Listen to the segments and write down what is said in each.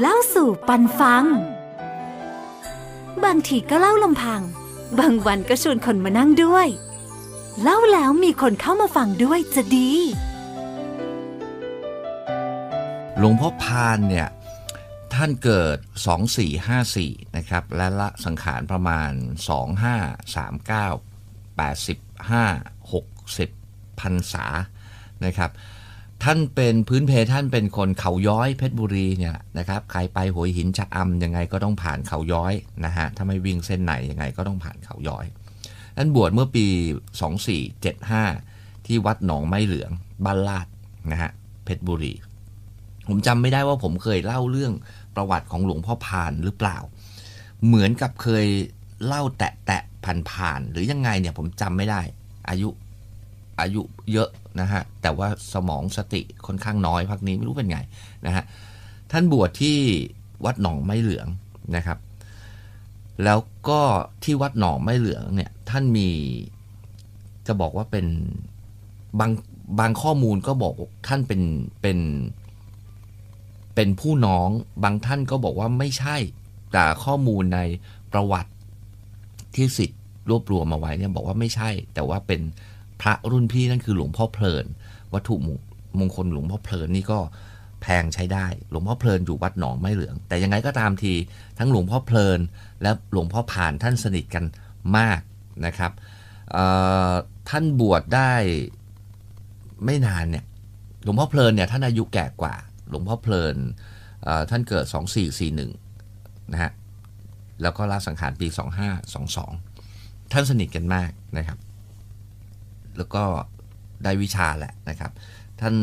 เล่าสู่ปันฟัง บางทีก็เล่าลำพัง บางวันก็ชวนคนมานั่งด้วย เล่าแล้วมีคนเข้ามาฟังด้วยจะดี หลวงพ่อพานเนี่ยท่านเกิด 2454 นะครับ และละสังขารประมาณ 2539 85 60พันษานะครับ ท่านเป็นพื้นเพท่านเป็นคนเขาย้อยเพชรบุรีเนี่ยนะครับใครไปหัวหินชะอำยังไงก็ต้องผ่านเขาย้อยนะฮะถ้าไม่วิ่งเส้นไหนยังไงก็ต้องผ่านเขาย้อยท่านบวชเมื่อปี 2475 ที่วัดหนองไม้เหลืองบ้านลาดนะฮะเพชรบุรี ผมจำไม่ได้ว่าผมเคยเล่าเรื่องประวัติของหลวงพ่อพานหรือเปล่า เหมือนกับเคยเล่าแตะแตะผ่านผ่านหรือยังไงเนี่ยผมจำไม่ได้ อายุ อายุเยอะนะฮะแต่ว่าสมองสติค่อนข้างน้อยพักนี้ไม่รู้เป็นไงนะฮะท่านบวชที่วัดหนองไม้เหลืองนะครับ แล้วก็ที่วัดหนองไม้เหลืองเนี่ยท่านมีจะบอกว่าเป็นบางบางข้อมูลก็บอกท่านเป็นเป็นเป็นผู้น้องบางท่านก็บอกว่าไม่ใช่ แต่ข้อมูลในประวัติที่สิทธิ์รวบรวมมาไว้เนี่ยบอกว่าไม่ใช่ แต่ว่าเป็น พระรุ่นพี่นั่นคือหลวงพ่อเพลิน วัตถุมงคลหลวงพ่อเพลินนี่ก็แพงใช้ได้ หลวงพ่อเพลินอยู่วัดหนองไม้เหลือง แต่ยังไงก็ตามทีทั้งหลวงพ่อเพลิน และหลวงพ่อผ่านท่านสนิทกันมากนะครับท่านบวชได้ไม่นานเนี่ยหลวงพ่อเพลินเนี่ยท่านอายุแก่กว่า หลวงพ่อเพลินท่านเกิด 2441นะฮะแล้วก็ลาสังขารปี 2522 ท่านสนิทกันมากนะครับ แล้วก็ได้วิชาแหละนะครับ ท่าน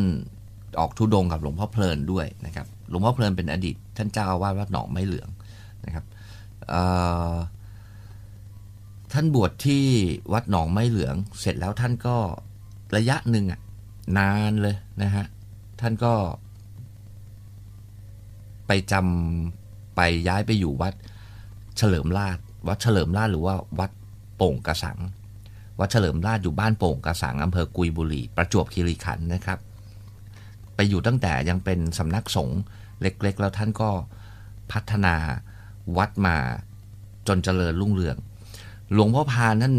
ออกทุดงกับหลวงพ่อเพลินด้วยนะครับ หลวงพ่อเพลินเป็นอดีต ท่านเจ้าอาวาสวัดหนองไม้เหลืองนะครับท่านบวชที่วัดหนองไม้เหลือง เสร็จแล้วท่านก็ระยะหนึ่งอะนานเลยนะฮะ ท่านก็ ไปจำไปย้ายไปอยู่วัดเฉลิมราชวัดเฉลิมราชหรือว่าวัดโป่งกระสัง วัดเฉลิมราชอยู่บ้านโป่งกระสังอำเภอกุยบุรี ประจวบคีรีขันธ์นะครับ ไปอยู่ตั้งแต่ยังเป็นสำนักสงฆ์เล็กๆ แล้วท่านก็พัฒนาวัดมาจนเจริญรุ่งเรือง หลวงพ่อพานท่น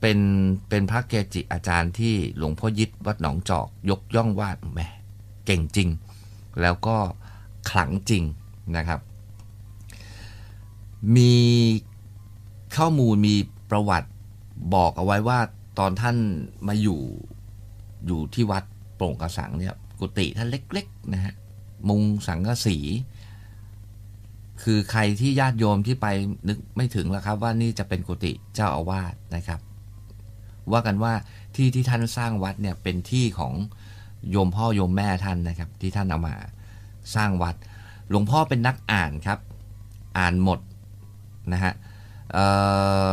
เป็นเป็นพระเกจิอาจารย์ที่หลวงพ่อยิดวัดหนองจอก ยกย่องว่าแหมเก่งจริง แล้วก็ขลังจริงนะครับ มีข้อมูลมีประวัติ บอกเอาไว้ว่าตอนท่านมาอยู่อยู่ที่วัดโปร่งกระสังเนี่ย กุฏิท่านเล็กๆนะฮะมุงสังกะสี คือใครที่ญาติโยมที่ไปนึกไม่ถึงแล้วครับ ว่านี่จะเป็นกุฏิเจ้าอาวาสนะครับ ว่ากันว่าที่ที่ท่านสร้างวัดเนี่ยเป็นที่ของโยมพ่อโยมแม่ท่านนะครับ ที่ท่านเอามาสร้างวัด หลวงพ่อเป็นนักอ่านครับ อ่านหมดนะฮะเอ่อ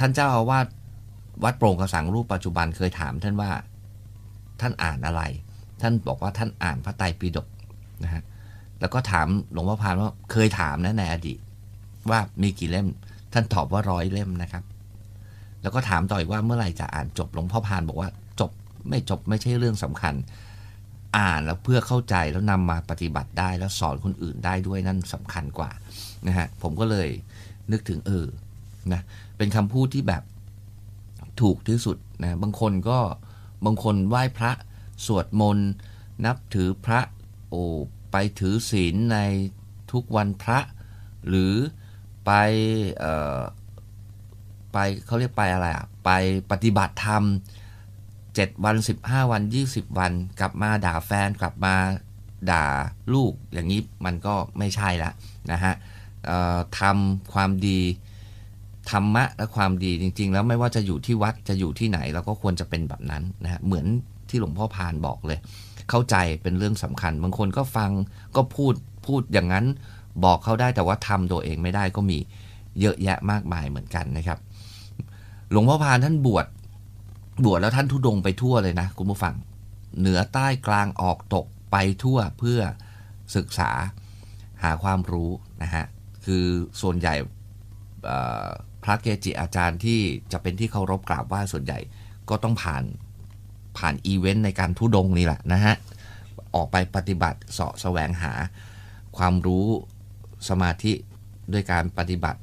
ท่านเจ้าอาวาสวัดโปร่งกระสังรูปปัจจุบันเคยถามท่านว่าท่านอ่านอะไร ท่านบอกว่าท่านอ่านพระไตรปิฎกนะฮะแล้วก็ถามหลวงพ่อพานว่าเคยถามนะในอดีต ว่ามีกี่เล่ม ท่านตอบว่าร้อยเล่มนะครับ แล้วก็ถามต่ออีกว่าเมื่อไหร่จะอ่านจบหลวงพ่อพานบอกว่าจบไม่จบไม่ใช่เรื่องสำคัญ อ่านแล้วเพื่อเข้าใจแล้วนำมาปฏิบัติได้แล้วสอนคนอื่นได้ด้วยนั่นสำคัญกว่านะฮะผมก็เลยนึกถึงเออนะ เป็นคำพูดที่แบบถูกที่สุดนะบางคนก็บางคนไหว้พระสวดมนต์นับถือพระโอไปถือศีลในทุกวันพระ หรือไปเอ่อไปเขาเรียกไปอะไรอะไปปฏิบัติธรรม 7 วัน 15 วัน 20 วัน กลับมาด่าแฟนกลับมาด่าลูกอย่างนี้มันก็ไม่ใช่ละนะฮะทำความดี ธรรมะและความดีจริง ๆ แล้วไม่ว่าจะอยู่ที่วัดจะอยู่ที่ไหนเราก็ควรจะเป็นแบบนั้นนะฮะเหมือนที่หลวงพ่อพานบอกเลย เข้าใจเป็นเรื่องสำคัญ บางคนก็ฟังก็พูดพูดอย่างนั้นบอกเขาได้แต่ว่าทำตัวเองไม่ได้ก็มีเยอะแยะมากมายเหมือนกันนะครับ หลวงพ่อพานท่านบวชบวชแล้วท่านทุดงไปทั่วเลยนะคุณผู้ฟัง เหนือใต้กลางออกตกไปทั่วเพื่อศึกษาหาความรู้นะฮะคือส่วนใหญ่ พระเกจิอาจารย์ที่จะเป็นที่เคารพกราบไหว้ส่วนใหญ่ ก็ต้องผ่านผ่านอีเวนต์ในการทุดงนี่แหละนะฮะ ออกไปปฏิบัติเสาะแสวงหาความรู้สมาธิด้วยการปฏิบัติ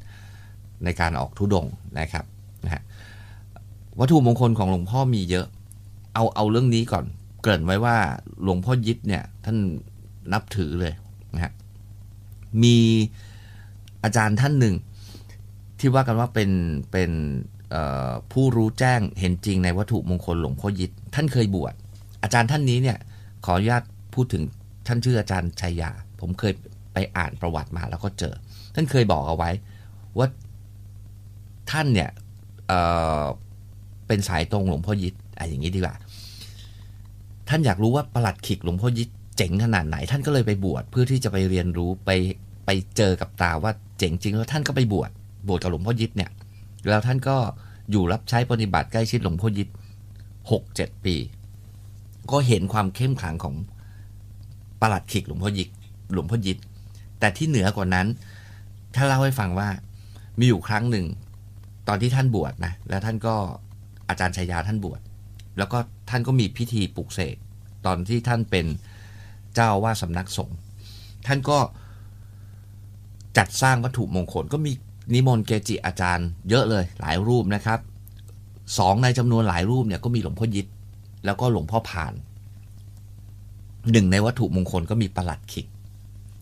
ในการออกทุดงนะครับนะฮะวัตถุมงคลของหลวงพ่อมีเยอะ เอาเอาเรื่องนี้ก่อน เกริ่นไว้ว่าหลวงพ่อยิดเนี่ย ท่านนับถือเลยนะฮะมีอาจารย์ท่านหนึ่ง ที่ว่ากันว่าเป็นเป็นผู้รู้แจ้งเห็นจริงในวัตถุมงคลหลวงพ่อยิดท่านเคยบวชอาจารย์ท่านนี้เนี่ยขออนุญาตพูดถึงท่านชื่ออาจารย์ชัยยา ผมเคยไปอ่านประวัติมาแล้วก็เจอ ท่านเคยบอกเอาไว้ว่าท่านเนี่ยเเป็นสายตรงหลวงพ่อยิดอะอย่างนี้ดีกว่า ท่านอยากรู้ว่าประหลัดขิกหลวงพ่อยิดเจ๋งขนาดไหน ท่านก็เลยไปบวชเพื่อที่จะไปเรียนรู้ไปไปเจอกับตาว่าเจ๋งจริงแล้วท่านก็ไปบวช บวชกับหลวงพ่อยิดเนี่ย แล้วท่านก็อยู่รับใช้ปฏิบัติใกล้ชิดหลวงพ่อยิดหกเจ็ดปี ก็เห็นความเข้มขลังของประหลัดขิกหลวงพ่อยิดหลวงพ่อยิดแต่ที่เหนือกว่านั้นท่านเล่าให้ฟังว่ามีอยู่ครั้งหนึ่ง ตอนที่ท่านบวชนะ แล้วท่านก็อาจารย์ชัยยาท่านบวชแล้วก็ท่านก็มีพิธีปลุกเสกตอนที่ท่านเป็นเจ้าว่าสำนักสงฆ์ท่านก็จัดสร้างวัตถุมงคลก็มี นิมนต์เกจิอาจารย์เยอะเลยหลายรูปนะครับสองในจำนวนหลายรูปเนี่ยก็มีหลวงพ่อยิดแล้วก็หลวงพ่อผ่านหนึ่งในวัตถุมงคลก็มีประหลัดขิก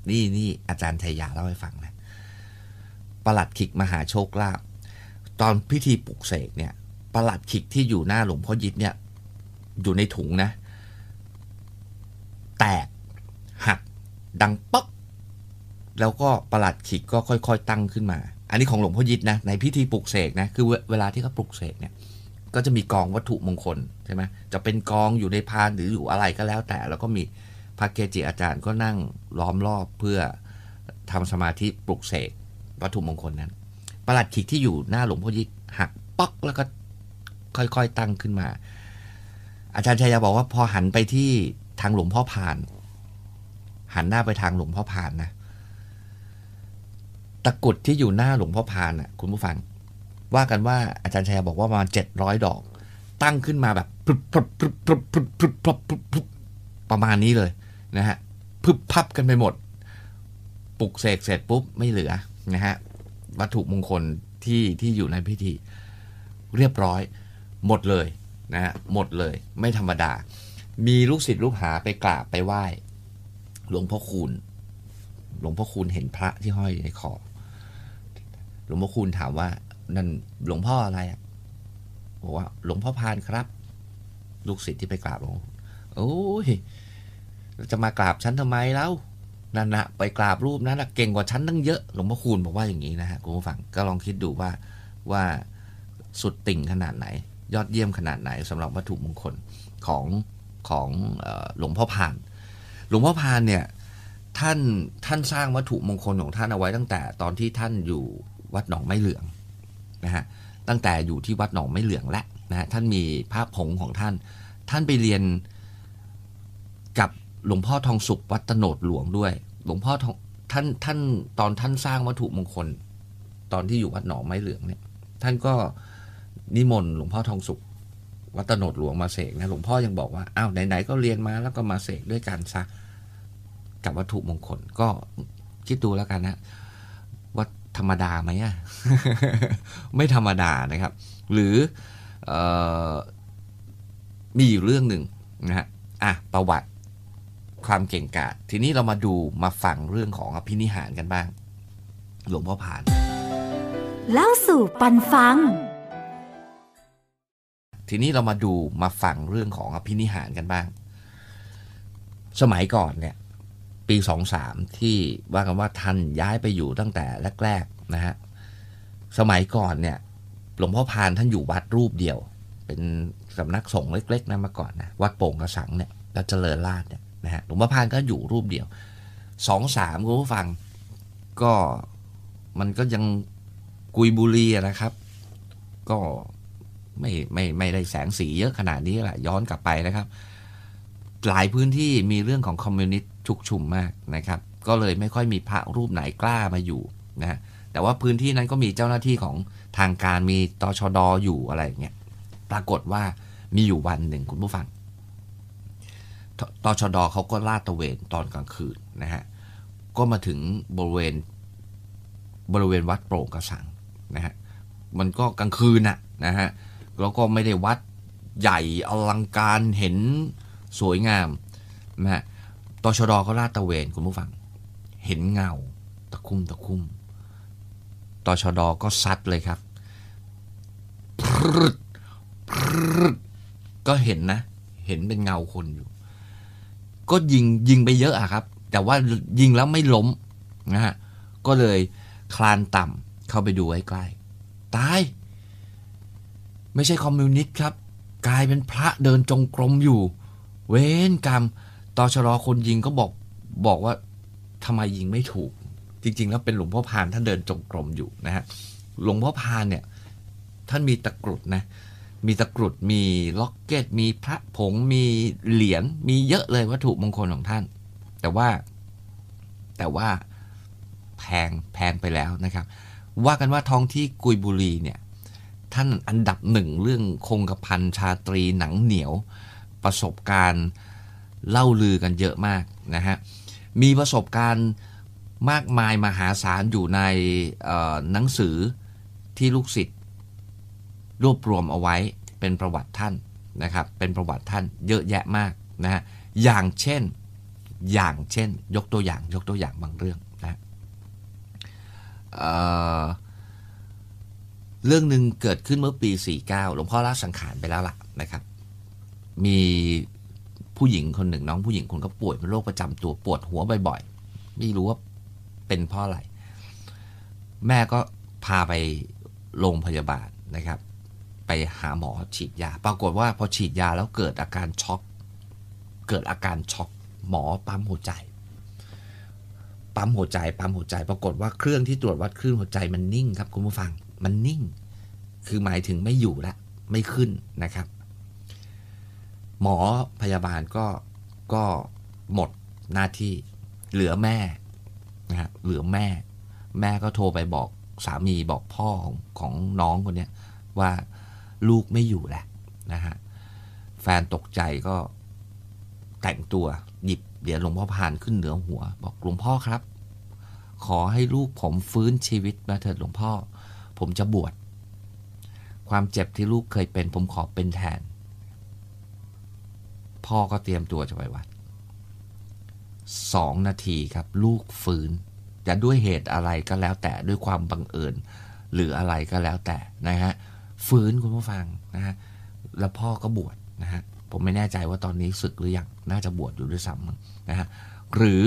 นี่นี่อาจารย์ชัยยาเล่าให้ฟังนะประหลัดขิกมหาโชคลาภตอนพิธีปลุกเสกเนี่ยประหลัดขิกที่อยู่หน้าหลวงพ่อยิดเนี่ย อยู่ในถุงนะ แตกหักดังป๊อกแล้วก็ประหลัดขิกก็ค่อย ๆ ตั้งขึ้นมา อันนี้ของหลวงพ่อยิดนะในพิธีปลุกเสกนะคือเวลาที่เขาปลุกเสกเนี่ยก็จะมีกองวัตถุมงคลใช่ไหมจะเป็นกองอยู่ในพานหรืออยู่อะไรก็แล้วแต่ แล้วก็มีพระเกจิอาจารย์ก็นั่งล้อมรอบเพื่อทำสมาธิปลุกเสกวัตถุมงคลนั้นประหลัดขิกที่อยู่หน้าหลวงพ่อยิดหักป๊อกแล้วก็ค่อยๆตั้งขึ้นมา อาจารย์ชัยยาบอกว่าพอหันไปที่ทางหลวงพ่อพาน หันหน้าไปทางหลวงพ่อพานนะ ตะกุดที่อยู่หน้าหลวงพ่อพานอะ คุณผู้ฟัง ว่ากันว่าอาจารย์ชัยบอกว่าประมาณเจ็ดร้อยดอก ตั้งขึ้นมาแบบประมาณนี้เลยนะฮะพึบพับกันไปหมด ปลุกเสกเสร็จปุ๊บไม่เหลือนะฮะวัตถุมงคลที่ที่อยู่ในพิธี เรียบร้อย หมดเลยนะฮะหมดเลย ไม่ธรรมดา มีลูกศิษย์ลูกหาไปกราบไปไหว้ หลวงพ่อคูณ หลวงพ่อคูณเห็นพระที่ห้อยในคอ หลวงพ่อคูณถามว่า นั่นหลวงพ่ออะไรอะบอกว่า หลวงพ่อพานครับ ลูกศิษย์ที่ไปกราบหลวงพ่อโอ้ยจะมากราบฉันทำไมแล้วนั่นนะไปกราบรูปนั้นนะเก่งกว่าฉันตั้งเยอะหลวงพ่อคูณบอกว่าอย่างนี้นะฮะคุณผู้ฟังก็ลองคิดดูว่าว่าสุดติ่งขนาดไหน ยอดเยี่ยมขนาดไหนสำหรับวัตถุมงคลของของหลวงพ่อพาน หลวงพ่อพานเนี่ยท่านท่านสร้างวัตถุมงคลของท่านเอาไว้ตั้งแต่ตอนที่ท่านอยู่ วัดหนองไม้เหลืองนะฮะตั้งแต่อยู่ที่วัดหนองไม้เหลืองแล้วนะฮะท่านมีพระผงของท่าน ท่านไปเรียนกับหลวงพ่อทองสุขวัดตโนดหลวงด้วย หลวงพ่อทองท่านท่านตอนท่านสร้างวัตถุมงคล ตอนที่อยู่วัดหนองไม้เหลืองเนี่ย ท่านก็นิมนต์หลวงพ่อทองสุขวัดตโนดหลวงมาเสกนะหลวงพ่อยังบอกว่าอ้าวไหนๆก็เรียนมาแล้วก็มาเสกด้วยกันซะกับวัตถุมงคลก็คิดดูแล้วกันนะ ธรรมดาไหมอะไม่ธรรมดานะครับ หรือเออมีอยู่เรื่องหนึ่งนะฮะอะประวัติความเก่งกาจทีนี้เรามาดูมาฟังเรื่องของอภินิหารกันบ้าง หลวงพ่อผานเล่าสู่ปันฟัง ทีนี้เรามาดูมาฟังเรื่องของอภินิหารกันบ้าง สมัยก่อนเนี่ย ปีสองสามที่ว่ากันว่าท่านย้ายไปอยู่ตั้งแต่แรกๆนะฮะสมัยก่อนเนี่ยหลวงพ่อพานท่านอยู่วัดรูปเดียว เป็นสำนักสงฆ์เล็กๆนะมาก่อนนะวัดโป่งกระสังเนี่ยแล้วเจริญราชเนี่ยนะฮะหลวงพ่อพานก็อยู่รูปเดียวสองสามคุณผู้ฟัง ก็มันก็ยังกุยบุรีนะครับ ก็ไม่ไม่ไม่ได้แสงสีเยอะขนาดนี้แหละย้อนกลับไปนะครับ หลายพื้นที่มีเรื่องของคอมมิวนิสต์ ชุกชุมมากนะครับ ก็เลยไม่ค่อยมีพระรูปไหนกล้ามาอยู่นะแต่ว่าพื้นที่นั้นก็มีเจ้าหน้าที่ของทางการมีตชดอยู่อะไรอย่างเงี้ยปรากฏว่ามีอยู่วันหนึ่งคุณผู้ฟังตตชดเขาก็ลาดตระเวนตอนกลางคืนนะฮะก็มาถึงบริเวณบริเวณวัดโปร่งกระสังนะฮะมันก็กลางคืนน่ะนะฮะแล้วก็ไม่ได้วัดใหญ่อลังการเห็นสวยงามนะฮะ ตชดก็ลาดตะเวนคุณผู้ฟัง เห็นเงา ตะคุ่มตะคุ่มตชดก็ซัดเลยครับพรึดพรึดก็เห็นนะ เห็นเป็นเงาคนอยู่ ก็ยิงยิงไปเยอะอะครับ แต่ว่ายิงแล้วไม่ล้มนะฮะก็เลยคลานต่ำเข้าไปดูใกล้ๆตาย ไม่ใช่คอมมิวนิสต์ครับ กลายเป็นพระเดินจงกรมอยู่ เว้นกรรม ตอชรอคนยิงก็บอกบอกว่าทำไมยิงไม่ถูก จริง ๆ แล้วเป็นหลวงพ่อพานท่านเดินจงกรมอยู่นะฮะหลวงพ่อพานเนี่ย ท่านมีตะกรุดนะ มีตะกรุดมีล็อกเก็ต มีพระผงมีเหรียญมีเยอะเลยวัตถุมงคลของท่าน แต่ว่า แต่ว่าแพงแพงไปแล้วนะครับ ว่ากันว่าท้องที่กุยบุรีเนี่ย ท่านอันดับหนึ่งเรื่องคงกระพันชาตรีหนังเหนียว ประสบการณ์ เล่าลือกันเยอะมากนะฮะ มีประสบการณ์มากมายมหาศาลอยู่ในหนังสือที่ลูกศิษย์รวบรวมเอาไว้เป็นประวัติท่านนะครับ เป็นประวัติท่านเยอะแยะมากนะฮะ อย่างเช่น อย่างเช่น ยกตัวอย่าง ยกตัวอย่างบางเรื่องนะเเรื่องหนึ่งเกิดขึ้นเมื่อปี 49 หลวงพ่อละสังขารไปแล้วล่ะนะครับ มี ผู้หญิงคนหนึ่งน้องผู้หญิงคนก็ป่วยเป็นโรคประจำตัวปวดหัวบ่อยๆ ไม่รู้ว่าเป็นเพราะอะไร แม่ก็พาไปโรงพยาบาลนะครับ ไปหาหมอฉีดยา ปรากฏว่าพอฉีดยาแล้วเกิดอาการช็อก เกิดอาการช็อกหมอปั๊มหัวใจ ปั๊มหัวใจ ปั๊มหัวใจ ปรากฏว่าเครื่องที่ตรวจวัดคลื่นหัวใจมันนิ่งครับคุณผู้ฟัง มันนิ่ง คือหมายถึงไม่อยู่ละ ไม่ขึ้นนะครับ หมอพยาบาลก็ก็หมดหน้าที่เหลือแม่นะฮะเหลือแม่ แม่ก็โทรไปบอกสามีบอกพ่อของของน้องคนเนี้ยว่าลูกไม่อยู่แหล้วนะฮะแฟนตกใจก็แต่งตัวหยิบเหรียญหลวงพ่อพานขึ้นเหนือหัว บอกหลวงพ่อครับ ขอให้ลูกผมฟื้นชีวิตมาเถิดหลวงพ่อ ผมจะบวชความเจ็บที่ลูกเคยเป็นผมขอเป็นแทน พ่อก็เตรียมตัวจะไปวัดสองนาทีครับ ลูกฟื้นจะด้วยเหตุอะไรก็แล้วแต่ด้วยความบังเอิญ หรืออะไรก็แล้วแต่นะฮะฟื้นคุณผู้ฟังนะฮะแล้วพ่อก็บวชนะฮะผมไม่แน่ใจว่าตอนนี้ศึกหรือยังน่าจะบวชอยู่ด้วยซ้ำนะฮะหรือ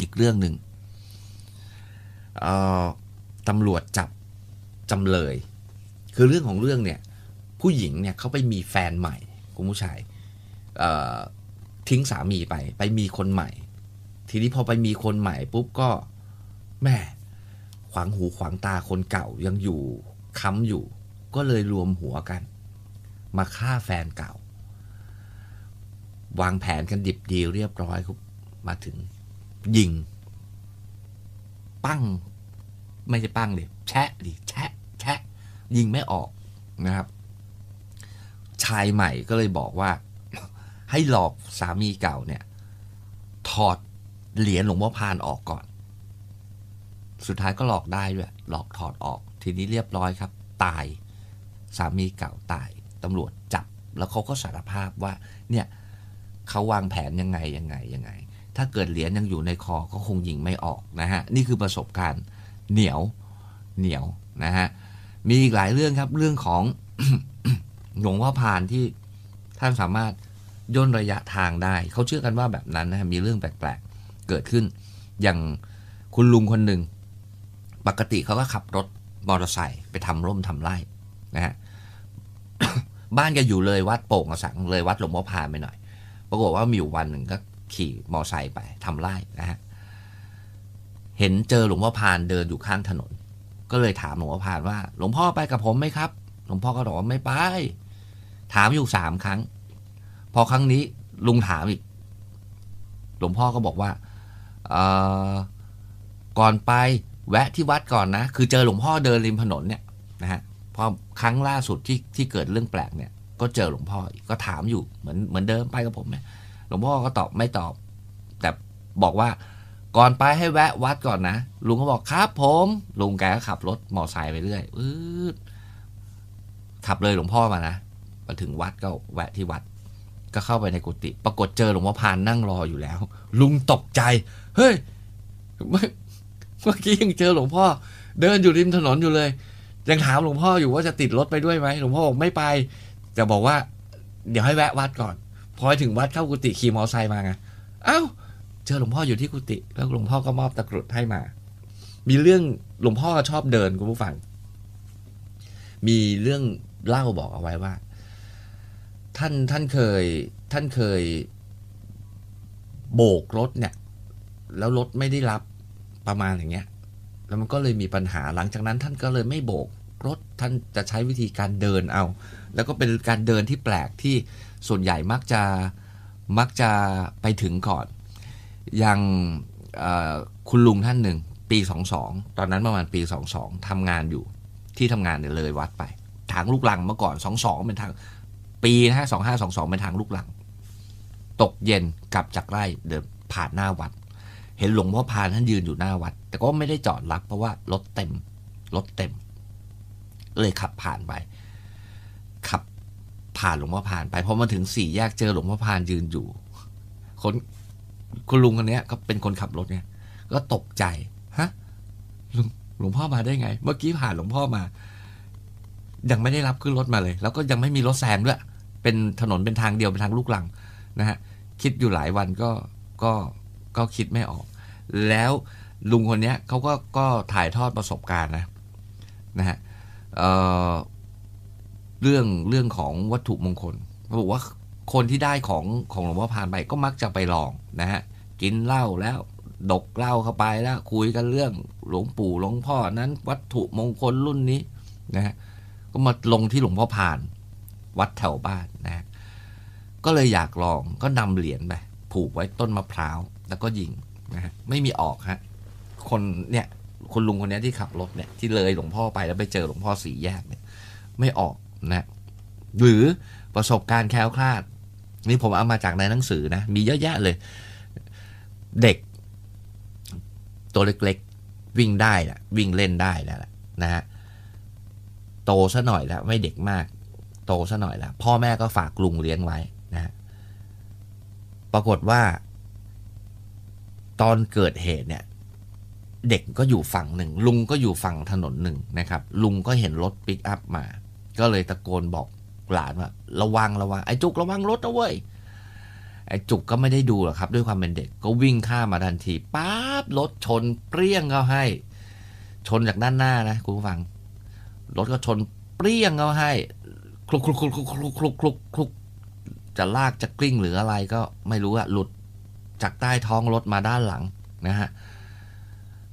อีกเรื่องหนึ่งเอ่อตำรวจจับจำเลย คือเรื่องของเรื่องเนี่ย ผู้หญิงเนี่ยเขาไปมีแฟนใหม่คุณผู้ชาย ทิ้งสามีไป ไปมีคนใหม่ ทีนี้พอไปมีคนใหม่ปุ๊บก็แม่ขวางหูขวางตาคนเก่ายังอยู่ค้ำอยู่ ก็เลยรวมหัวกัน มาฆ่าแฟนเก่า วางแผนกันดิบดีเรียบร้อยครับมาถึง ยิง ปั้ง ไม่ใช่ปั้งเลยแชะดิแชะแชะยิงไม่ออกนะครับ ชายใหม่ก็เลยบอกว่า ให้หลอกสามีเก่าเนี่ย ถอดเหรียญหลวงพ่อพานออกก่อน สุดท้ายก็หลอกได้ด้วย หลอกถอดออก ทีนี้เรียบร้อยครับ ตาย สามีเก่าตาย ตำรวจจับ แล้วเขาก็สารภาพว่า เนี่ยเขาวางแผนยังไงยังไงยังไง ถ้าเกิดเหรียญยังอยู่ในคอก็คงยิงไม่ออกนะฮะ นี่คือประสบการณ์เหนียวเหนียวนะฮะ มีอีกหลายเรื่องครับ เรื่องของหลวงพ่อพานที่ท่านสามารถ ย่นระยะทางได้ เขาเชื่อกันว่าแบบนั้นนะมีเรื่องแปลกๆ เกิดขึ้น อย่างคุณลุงคนหนึ่ง ปกติเขาก็ขับรถมอเตอร์ไซค์ไปทำร่มทำไร่นะฮะบ้านแกอยู่เลยวัดโป่งสังเลยวัดหลวงพ่อพานไปหน่อย ปรากฏว่ามีอยู่วันหนึ่งก็ขี่มอเตอร์ไซค์ไปทำไร่นะฮะเห็นเจอหลวงพ่อพานเดินอยู่ข้างถนน ก็เลยถามหลวงพ่อพานว่า หลวงพ่อไปกับผมไหมครับ หลวงพ่อก็บอกว่าไม่ไป ถามอยู่สามครั้ง พอครั้งนี้ลุงถามอีก หลวงพ่อก็บอกว่าเออก่อนไปแวะที่วัดก่อนนะ คือเจอหลวงพ่อเดินริมถนนเนี่ยนะฮะพอครั้งล่าสุดที่ที่เกิดเรื่องแปลกเนี่ย ก็เจอหลวงพ่อกก็ถามอยู่เหมือนเหมือนเดิมไปกับผมเนี่ยหลวงพ่อก็ตอบไม่ตอบ แต่บอกว่าก่อนไปให้แวะวัดก่อนนะ ลุงก็บอกครับผมลุงแกก็ขับรถมอไซค์ไปเรื่อยอืดขับเลยหลวงพ่อมานะมาถึงวัดก็แวะที่วัด ก็เข้าไปในกุฏิปรากฏเจอหลวงพ่อพานนั่งรออยู่แล้ว ลุงตกใจ เฮ้ยเมื่อกี้ยังเจอหลวงพ่อ เดินอยู่ริมถนนอยู่เลย ยังถามหลวงพ่ออยู่ว่าจะติดรถไปด้วยไหมหลวงพ่อบอกไม่ไปแต่บอกว่า เดี๋ยวให้แวะวัดก่อน พอไปถึงวัดเข้ากุฏิขี่มอเตอร์ไซค์มาไงเอ้า เจอหลวงพ่ออยู่ที่กุฏิแล้วหลวงพ่อก็มอบตะกรุดให้มา มีเรื่องหลวงพ่อชอบเดินคุณผู้ฟัง มีเรื่องเล่าบอกเอาไว้ว่า ท่านท่านเคยท่านเคย โบกรถเนี่ย แล้วรถไม่ได้รับประมาณอย่างเงี้ย แล้วมันก็เลยมีปัญหาหลังจากนั้นท่านก็เลยไม่โบกรถท่านจะใช้วิธีการเดินเอา แล้วก็เป็นการเดินที่แปลกที่ส่วนใหญ่มักจะมักจะไปถึงก่อน อย่างคุณลุงท่านหนึ่ง ปี 22 ตอนนั้นประมาณปี 22ทำงานอยู่ที่ทำงานเนี่ยเลยวัดไป ทางลูกลังเมื่อก่อน 22 เป็นทาง ปีนะฮะ2522เป็นทางลูกหลัง ตกเย็นกลับจากไร่เดินผ่านหน้าวัด เห็นหลวงพ่อพานท่านยืนอยู่หน้าวัด แต่ก็ไม่ได้จอดรับเพราะว่ารถเต็มรถเต็ม เลยขับผ่านไป ขับผ่านหลวงพ่อพานไปพอมาถึงสี่แยกเจอหลวงพ่อพานยืนอยู่คนคุณลุงคนนี้ก็เป็นคนขับรถเนี่ย ก็ตกใจฮะหลวงหลวงพ่อมาได้ไง เมื่อกี้ผ่านหลวงพ่อมา ยังไม่ได้รับขึ้นรถมาเลย แล้วก็ยังไม่มีรถแซงด้วย เป็นถนนเป็นทางเดียวเป็นทางลูกลังนะฮะคิดอยู่หลายวันก็ก็ก็คิดไม่ออก แล้วลุงคนเนี้ยเขาก็ก็ถ่ายทอดประสบการณ์นะนะฮะเอ่อเรื่องเรื่องของวัตถุมงคลเขาบอกว่าคนที่ได้ของของหลวงพ่อพานไปก็มักจะไปลองนะฮะกินเหล้าแล้วดกเหล้าเข้าไปแล้วคุยกันเรื่องหลวงปู่หลวงพ่อนั้นวัตถุมงคลรุ่นนี้นะฮะก็มาลงที่หลวงพ่อพาน วัดแถวบ้านนะฮะก็เลยอยากลองก็นำเหรียญไปผูกไว้ต้นมะพร้าว แล้วก็ยิงนะฮะไม่มีออกฮะคนเนี่ยคุณลุงคนนี้ที่ขับรถเนี่ยที่เลยหลวงพ่อไปแล้วไปเจอหลวงพ่อสีแยกเนี่ย ไม่ออกนะหรือประสบการณ์แคล้วคลาด นี่ผมเอามาจากในหนังสือนะ มีเยอะแยะเลย เด็ก ตัวเล็กๆ วิ่งได้แหละวิ่งเล่นได้แล้วล่ะนะฮะโตซะหน่อยแล้วไม่เด็กมาก โตซะหน่อยแล้วพ่อแม่ก็ฝากลุงเลี้ยงไว้นะฮะปรากฏว่า ตอนเกิดเหตุเนี่ย เด็กก็อยู่ฝั่งหนึ่ง ลุงก็อยู่ฝั่งถนนหนึ่งนะครับ ลุงก็เห็นรถปิกอัพมา ก็เลยตะโกนบอกหลานว่าระวังระวังไอ้จุกระวังรถนะเว้ยไอ้จุกก็ไม่ได้ดูหรอกครับ ด้วยความเป็นเด็กก็วิ่งข้ามมาทันทีป๊าบรถชนเปรี้ยงเขาให้ ชนจากด้านหน้านะคุณผู้ฟังรถก็ชนเปรี้ยงเขาให้ คลุกคลุกคลุกคลุกคลุกคลุกคลุกคลุกจะลากจะกลิ้งหรืออะไรก็ไม่รู้อะหลุดจากใต้ท้องรถมาด้านหลังนะฮะ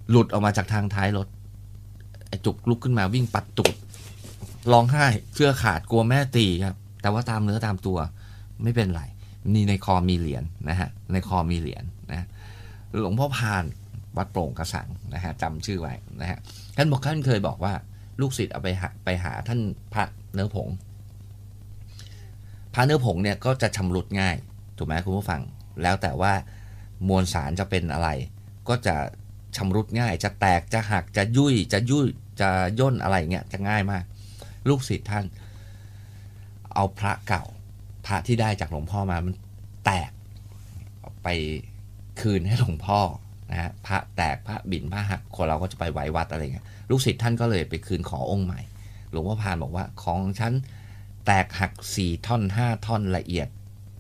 หลุดออกมาจากทางท้ายรถไอ้จุกลุกขึ้นมาวิ่งปัดตูดร้องไห้เสื้อขาดกลัวแม่ตีครับ แต่ว่าตามเนื้อตามตัว ไม่เป็นไรนี่ในคอมีเหรียญนะฮะในคอมีเหรียญนะหลวงพ่อพานวัดโปร่งกระสังนะฮะจำชื่อไว้นะฮะท่านบอกท่านเคยบอกว่า ลูกศิษย์เอาไปหาไปหาท่านพระเนื้อผง พระเนื้อผงเนี่ยก็จะชำรุดง่าย ถูกไหมคุณผู้ฟัง แล้วแต่ว่ามวลสารจะเป็นอะไร ก็จะชำรุดง่าย จะแตกจะหักจะยุ่ยจะยุ่ยจะย่นอะไรเงี้ยจะง่ายมาก ลูกศิษย์ท่าน เอาพระเก่า พระที่ได้จากหลวงพ่อมามันแตกไปคืนให้หลวงพ่อนะฮะพระแตกพระบินพระหักคนเราก็จะไปไหว้วัดอะไรเงี้ยลูกศิษย์ท่านก็เลยไปคืนขอองค์ใหม่ หลวงพ่อพานบอกว่าของฉัน แตกหักสี่ท่อนห้าท่อนละเอียด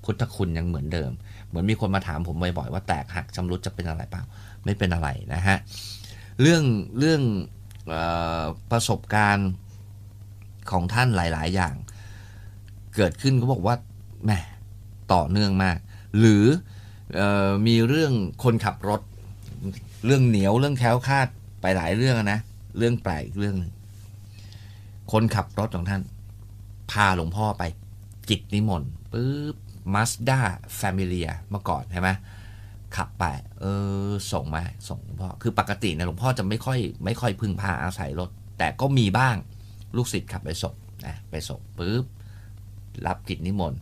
พุทธคุณยังเหมือนเดิม เหมือนมีคนมาถามผมบ่อยๆว่าแตกหักชำรุดจะเป็นอะไรเปล่า ไม่เป็นอะไรนะฮะ เรื่องเรื่องออประสบการณ์ของท่านหลาย ๆ อย่าง เกิดขึ้นก็บอกว่าแหมต่อเนื่องมาก หรือออมีเรื่องคนขับรถ เรื่องเหนียวเรื่องแคล้วคาดไปหลายเรื่องนะ เรื่องแปลกเรื่องหนึงคนขับรถของท่าน พาหลวงพ่อไปกิจนิมนต์ปุ๊บมาสด้าแฟมิเลียเมื่อก่อนใช่ไหมขับไป เออ ส่งมาส่งหลวงพ่อ คือปกติเนี่ยหลวงพ่อจะไม่ค่อย ไม่ค่อยพึ่งพาอาศัยรถ แต่ก็มีบ้างลูกศิษย์ขับไปส่งนะไปส่งปุ๊บรับกิจนิมนต์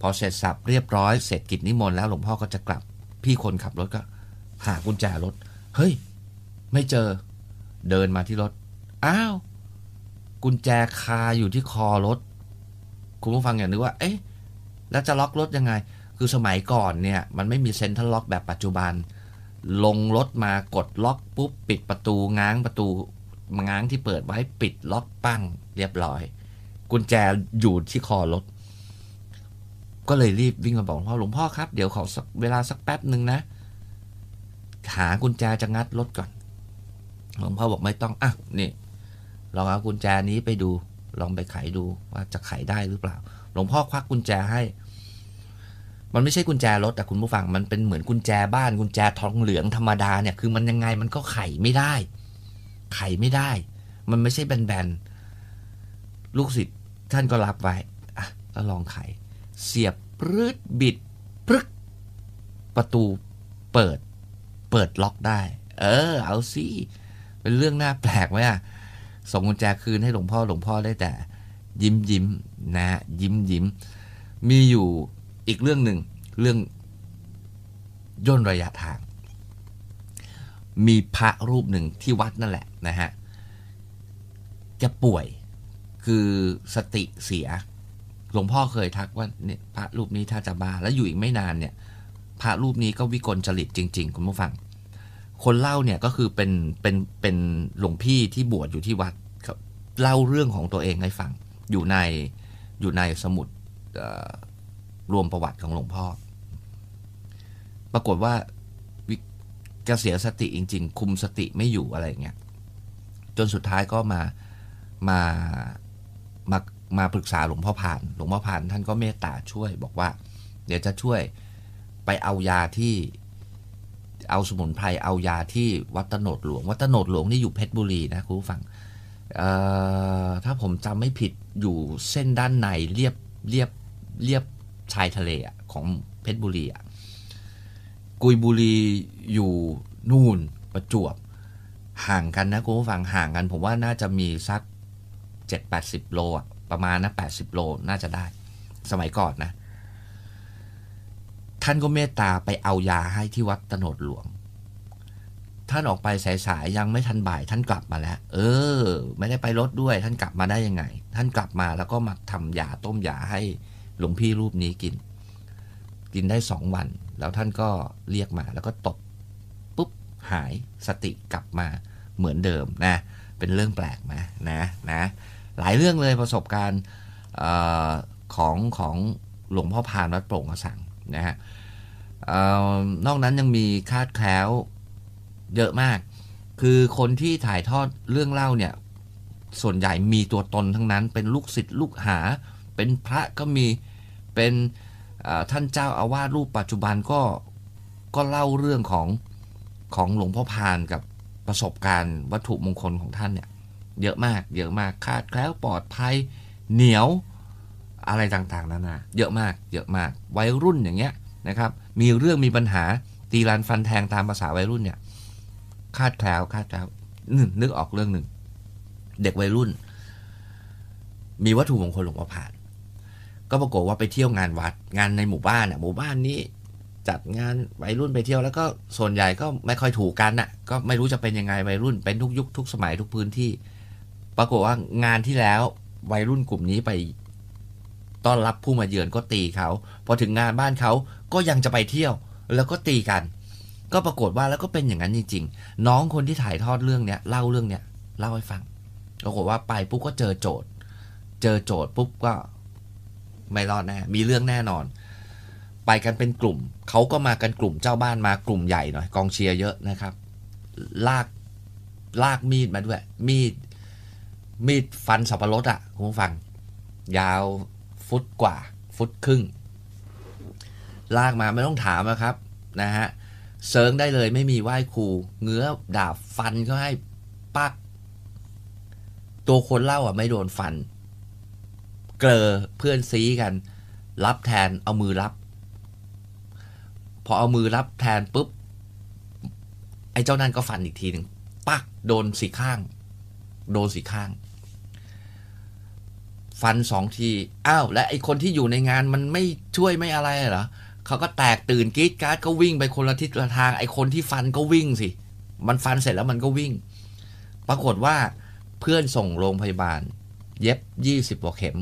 พพอเสร็จสับเรียบร้อยเสร็จกิจนิมนต์แล้วหลวงพ่อก็จะกลับ พี่คนขับรถก็ หากุญแจรถ เฮ้ย ไม่เจอ เดินมาที่รถ อ้าว กุญแจคาอยู่ที่คอรถ คุณผู้ฟังอย่านึกว่า เอ๊ะ แล้วจะล็อกรถยังไง คือสมัยก่อนเนี่ย มันไม่มีเซ็นทรัลล็อกแบบปัจจุบัน ลงรถมากดล็อกปุ๊บปิดประตูง้างประตูง้างที่เปิดไว้ปิดล็อกปั้งเรียบร้อย กุญแจอยู่ที่คอรถ ก็เลยรีบวิ่งมาบอกหลวงพ่อหลวงพ่อครับ เดี๋ยวขอเวลาสักแป๊บหนึ่งนะ หากุญแจจะงัดรถก่อน หลวงพ่อบอกไม่ต้องอะนี่ลองเอากุญแจนี้ไปดู ลองไปไขดูว่าจะไขได้หรือเปล่า หลวงพ่อควักกุญแจให้ มันไม่ใช่กุญแจรถแต่คุณผู้ฟังมันเป็นเหมือนกุญแจบ้านกุญแจทองเหลืองธรรมดาเนี่ยคือมันยังไงมันก็ไขไม่ได้ ไขไม่ได้ มันไม่ใช่แบนๆลูกศิษย์ท่านก็รับไว้อะก็ลองไข เสียบปรืดบิดปรึก ประตูเปิด เปิดล็อกได้ เออ เอาสิเป็นเรื่องน่าแปลกไหมอะ ส่งกุญแจคืนให้หลวงพ่อหลวงพ่อได้แต่ ยิ้มยิ้มนะยิ้มยิ้มมีอยู่อีกเรื่องหนึ่งเรื่องย่นระยะทาง มีพระรูปหนึ่งที่วัดนั่นแหละนะฮะแกป่วยคือสติเสีย หลวงพ่อเคยทักว่าเนี่ยพระรูปนี้ถ้าจะบ้าแล้วอยู่อีกไม่นานเนี่ย พระรูปนี้ก็วิกลจริตจริง ๆ คุณผู้ฟัง คนเล่าเนี่ยก็คือเป็นเป็นเป็นหลวงพี่ที่บวชอยู่ที่วัดครับ เล่าเรื่องของตัวเองให้ฟังอยู่ในอยู่ในสมุดรวมประวัติของหลวงพ่อ ปรากฏว่าวิแกเสียสติจริง ๆ คุมสติไม่อยู่อะไรอย่างเงี้ยจนสุดท้ายก็มามามามาปรึกษาหลวงพ่อพาน หลวงพ่อพานท่านก็เมตตาช่วย บอกว่า เดี๋ยวจะช่วยไปเอายาที่ เอาสมุนไพรเอายาที่วัดตโนดหลวง วัดตโนดหลวงนี่อยู่เพชรบุรีนะคุณผู้ฟังถ้าผมจำไม่ผิดอยู่เส้นด้านในเรียบเรียบเรียบชายทะเลอะของเพชรบุรีอะกุยบุรีอยู่นู่นประจวบห่างกันนะคุณผู้ฟังห่างกันผมว่าน่าจะมีสักเจ็ดแปดสิบโลอะประมาณนะแปดสิบโลน่าจะได้ สมัยก่อนนะ ท่านก็เมตตาไปเอายาให้ที่วัดตโนดหลวง ท่านออกไปสายๆยังไม่ทันบ่าย ท่านกลับมาแล้ว เออ ไม่ได้ไปรถด้วย ท่านกลับมาได้ยังไง ท่านกลับมาแล้วก็มาทำยาต้มยาให้หลวงพี่รูปนี้กิน กินได้สองวัน แล้วท่านก็เรียกมาแล้วก็ตบปุ๊บหายสติกลับมาเหมือนเดิมนะ เป็นเรื่องแปลกไหมนะนะหลายเรื่องเลยประสบการณ์ออของของหลวงพ่อพานวัดโปร่งกระสัง นะฮะเออนอกนั้นยังมีคาดแคล้วเยอะมาก คือคนที่ถ่ายทอดเรื่องเล่าเนี่ย ส่วนใหญ่มีตัวตนทั้งนั้นเป็นลูกศิษย์ลูกหา เป็นพระก็มีเป็นท่านเจ้าอาวาสรูปปัจจุบันก็ก็เล่าเรื่องของของหลวงพ่อพานกับประสบการณ์วัตถุมงคลของท่านเนี่ย เยอะมาก เยอะมากคาดแคล้วปลอดภัยเหนียว อะไรต่างๆนานาเยอะมากเยอะมากวัยรุ่นอย่างเงี้ยนะครับ มีเรื่องมีปัญหาตีรันฟันแทงตามภาษาวัยรุ่นเนี่ยคาดแคล้วคาดแคล้วนึกนึกออกเรื่องหนึ่ง เด็กวัยรุ่น มีวัตถุมงคลหลวงพ่อผ่าน ก็ปรากฏว่าไปเที่ยวงานวัดงานในหมู่บ้านอะหมู่บ้านนี้จัดงานวัยรุ่นไปเที่ยวแล้วก็ส่วนใหญ่ก็ไม่ค่อยถูกกันน่ะ ก็ไม่รู้จะเป็นยังไงวัยรุ่นเป็นทุกยุคทุกสมัยทุกพื้นที่ ปรากฏว่างานที่แล้ววัยรุ่นกลุ่มนี้ไป ต้อนรับผู้มาเยือนก็ตีเขาพอถึงงานบ้านเขาก็ยังจะไปเที่ยว แล้วก็ตีกัน ก็ปรากฏว่าแล้วก็เป็นอย่างนั้นจริง ๆ น้องคนที่ถ่ายทอดเรื่องเนี้ยเล่าเรื่องเนี้ยเล่าให้ฟังปรากฏว่าไปปุ๊บก็เจอโจทย์ เจอโจทย์ปุ๊บก็ไม่รอดแน่มีเรื่องแน่นอน ไปกันเป็นกลุ่มเขาก็มากันกลุ่มเจ้าบ้านมากลุ่มใหญ่หน่อยกองเชียร์เยอะนะครับ ลากลากมีดมาด้วย มีดมีดฟันสับปะรดอะคุณผู้ฟัง ยาว ฟุตกว่า ฟุตครึ่ง ลากมาไม่ต้องถามนะครับนะฮะเซิร์งได้เลยไม่มีไหว้ครูเงื้อดาบฟันก็ให้ปัก ตัวคนเล่าอะไม่โดนฟัน เกลอเพื่อนซีกัน รับแทนเอามือรับ พอเอามือรับแทนปุ๊บ ไอ้เจ้านั่นก็ฟันอีกทีหนึ่งปักโดนสีข้าง โดนสีข้าง ฟันสองที อ้าว และไอคนที่อยู่ในงานมันไม่ช่วยไม่อะไรเหรอเขาก็แตกตื่นกรีดการ์ดก็วิ่งไปคนละทิศละทาง ไอคนที่ฟันก็วิ่งสิ มันฟันเสร็จแล้วมันก็วิ่ง ปรากฏว่าเพื่อนส่งโรงพยาบาล เย็บยี่สิบกว่าเข็ม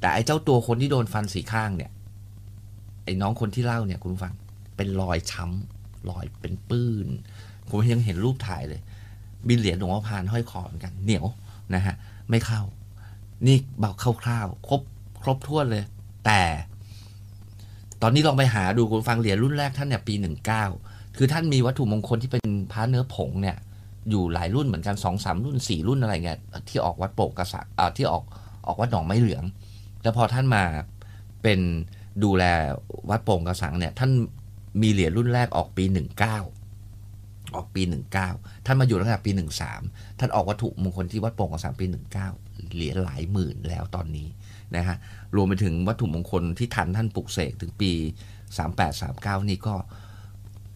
แต่ไอเจ้าตัวคนที่โดนฟันสีข้างเนี่ย ไอ้น้องคนที่เล่าเนี่ยคุณฟัง เป็นรอยช้ำรอยเป็นปื้น ผมยังเห็นรูปถ่ายเลย บินเหรียญหลวงพ่อพานห้อยคอเหมือนกัน เหนียวนะฮะ ไม่เข้า นี่เบาคร่าวๆครบครบถ้วนเลย แต่ ตอนนี้ลองไปหาดูคุณฟังเหรียญรุ่นแรกท่านเนี่ยปีหนึ่งเก้าคือท่านมีวัตถุมงคลที่เป็นพระเนื้อผงเนี่ย อยู่หลายรุ่นเหมือนกันสองสามรุ่นสี่รุ่นอะไรเงี้ยที่ออกวัดโป่งกระสักอ่าที่ออกออกวัดหนองไม้เหลือง แล้วพอท่านมาเป็นดูแลวัดโป่งกระสังเนี่ย ท่านมีเหรียญรุ่นแรกออกปีหนึ่งเก้า ออกปีหนึ่งเก้าท่านมาอยู่ตั้งแต่ปีหนึ่งสามท่านออกวัตถุมงคลที่วัดโป่งกระสังปีหนึ่งเก้าเหรียญหลายหมื่นแล้วตอนนี้นะฮะรวมไปถึงวัตถุมงคลที่ทันท่านปลุกเสกถึงปีสามแปดสามเก้านี่ก็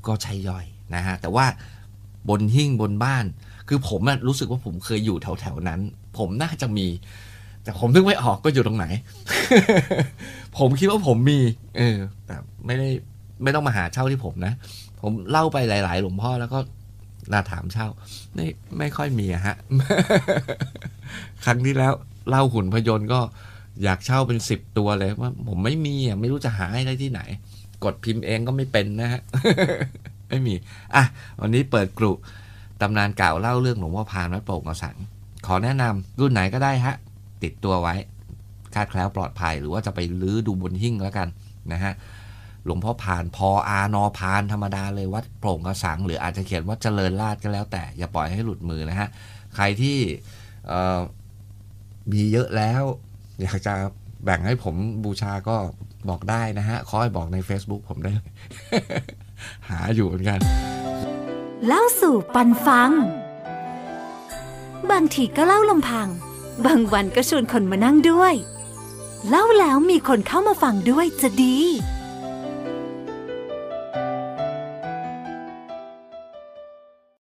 ก็ใช้ย่อยนะฮะแต่ว่าบนหิ้งบนบ้าน คือผมรู้สึกว่าผมเคยอยู่แถวแถวนั้น ผมน่าจะมี แต่ผมนึกไม่ออกก็อยู่ตรงไหน ผมคิดว่าผมมี เออแต่ไม่ได้ไม่ต้องมาหาเช่าที่ผมนะ ผมเล่าไปหลาย ๆ หลวงพ่อแล้วก็นาถามเช่าไม่ไม่ค่อยมีอะฮะ ครั้งที่แล้วเล่าหุ่นพยนต์ก็อยากเช่าเป็นสิบตัวเลยว่า ผมไม่มีอะไม่รู้จะหาให้ได้ที่ไหน กดพิมพ์เองก็ไม่เป็นนะฮะ ไม่มี อะ วันนี้เปิดกรุตำนานเก่าเล่าเรื่องหลวงพ่อพานวัดโป่งกระสัง ขอแนะนำรุ่นไหนก็ได้ฮะ ติดตัวไว้ คาดแคล้วปลอดภัยหรือว่าจะไปลื้อดูบนหิ้งแล้วกันนะฮะ หลวงพ่อพานพออานอพานธรรมดาเลยวัดโปร่งกระสัง หรืออาจจะเขียนว่าเจริญราชก็แล้วแต่อย่าปล่อยให้หลุดมือนะฮะ ใครที่มีเยอะแล้ว อยากจะแบ่งให้ผมบูชาก็บอกได้นะฮะ ขอให้บอกใน Facebook ผมได้ หาอยู่เหมือนกัน เล่าสู่ปันฟัง บางทีก็เล่าลำพัง บางวันก็ชวนคนมานั่งด้วย เล่าแล้วมีคนเข้ามาฟังด้วยจะดี